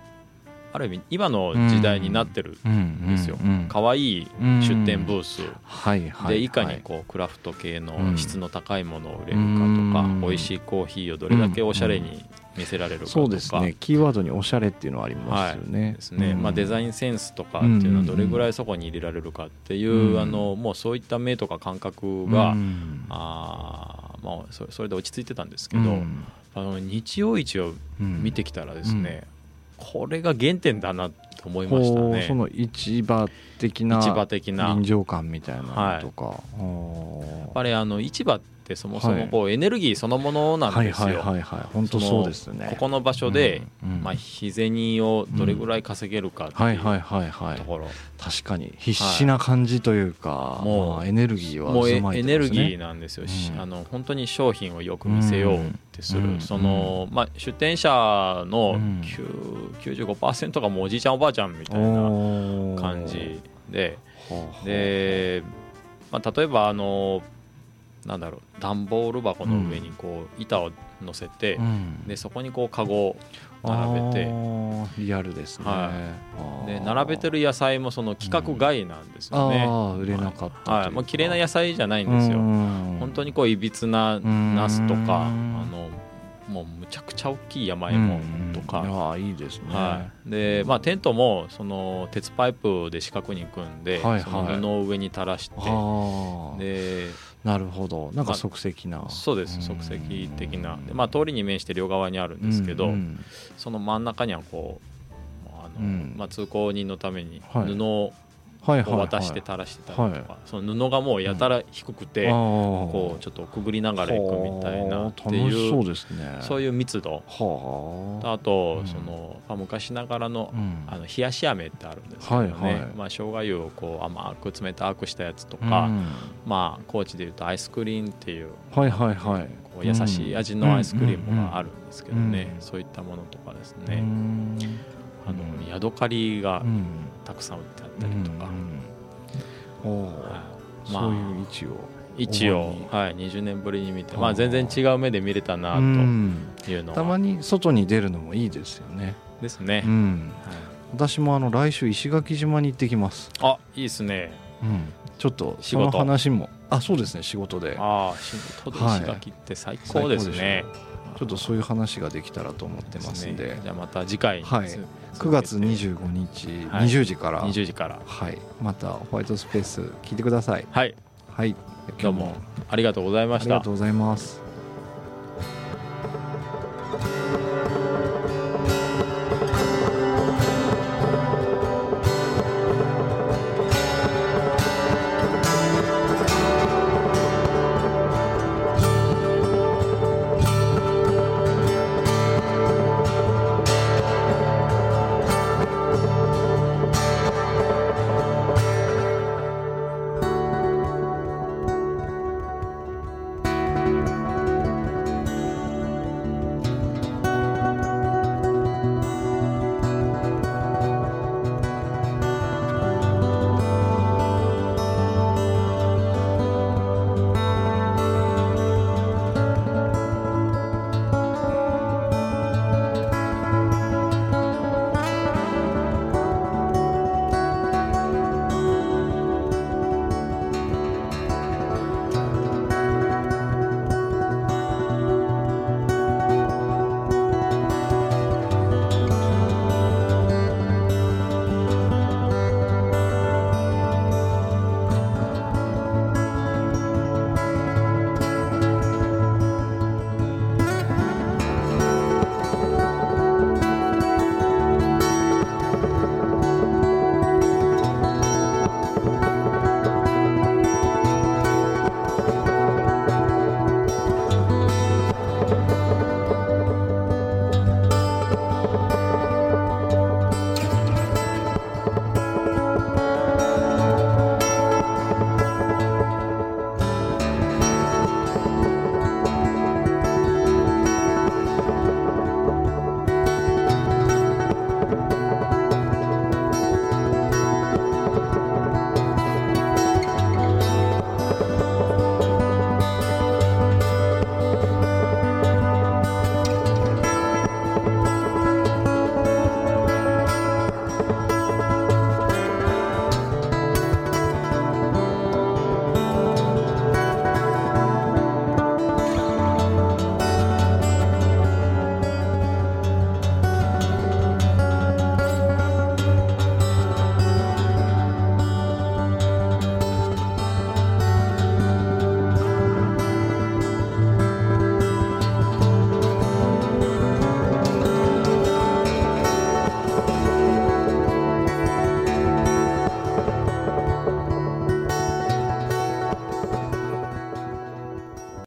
ある意味今の時代になってるうん。ですようん。うん。可愛い出店ブース。はいはいでいかにうこうクラフト系うんの質の高いものを売れるかとかうん。美味しいコーヒーをどれだけおしゃれに見せられるかとか。そうですね。キーワードにおしゃれっていうのはありますよね。ですね、うん。まあ、デザインセンスとかっていうのはどれぐらいそこに入れられるかっていう、うん。あのもうそういった目とか感覚が、うん。あーまあ、そそれで落ち着いてたんですけど、うんあの日曜市をうん。見てきたらですね、これが原点だなと思いましたね。そ。の市場的な市場的な。臨場感みたいなのとか、やっぱりあの市場ってそもそもこうエネルギーそのものなんですよ。はいはいですね。ここの場所で、まあ、日銭をどれぐらい稼げるかってはいいうところ、確かに。必死な感じというか、もうまあエネルギーはもうエネルギーなんですよ、しうん。あの本当に商品をよく見せようってする、うん。そのまあ、出店者のうん。9 95%がもうおじいちゃんおばあちゃんみたいな感じで。で、まあ、例えばあのなんだろう段ボール箱の上にこう板を乗せて、うん。でそこにこうカゴを並べて。リアルですね、はあー。で並べてる野菜もその規格外なんですよね、ああ売れなかったといい、もう綺麗な野菜じゃないんですよ、うん。本当にこういびつなナスとかうん。あのもうむちゃくちゃ大きい山芋とか、うんうん。ああいいですね、はい、でまあテントもその鉄パイプで四角に組んで、はいはい。その布を上に垂らして。ああでなるほど。なんかまあ即席な、そうです。即席的な。で、まあ、通りに面して両側にあるんですけど、うんうん。その真ん中にはこうあの、うん。まあ、通行人のためにはい。布をはい渡して垂らしてたりとか、はその布がもうやたら低くて、ここうちょっとくぐりながら行くみたいなって楽しそういうですね。そういう密度。はあ。あと、うん。そのまあ昔ながらのうん。あの冷やし飴ってあるんですけどね、はいはい。まあ、生姜油をこう甘く冷たくしたやつとか、うん。まあ高知でいうとアイスクリーンっていうはいはいはい。こう優しい味のアイスクリームがあるるんですけどね、うん。そういったものとかですうね、ん。あのヤドカリがうん。たくさん売ってあったりとか、うんおー。はい。まあそういう位置を。一応主に、はい、20年ぶりに見て、まあ、全然違う目で見れたなうんというのは、たまに外に出るのもいいですよね。ですね、うん。はい。私もあの来週石垣島に行ってきます。あいいですね。うん。ちょっとその話も。あそうですね仕事で。ああ仕事で石垣って最高ですね、ちょっとそういう話ができたらと思ってますんで。ね。じゃあまた次回。にはい。つ9月25日はい。20時から、はい20時から。またホワイトスペース聞いてください。はい。はい。どうもありがとうございました。ありがとうございます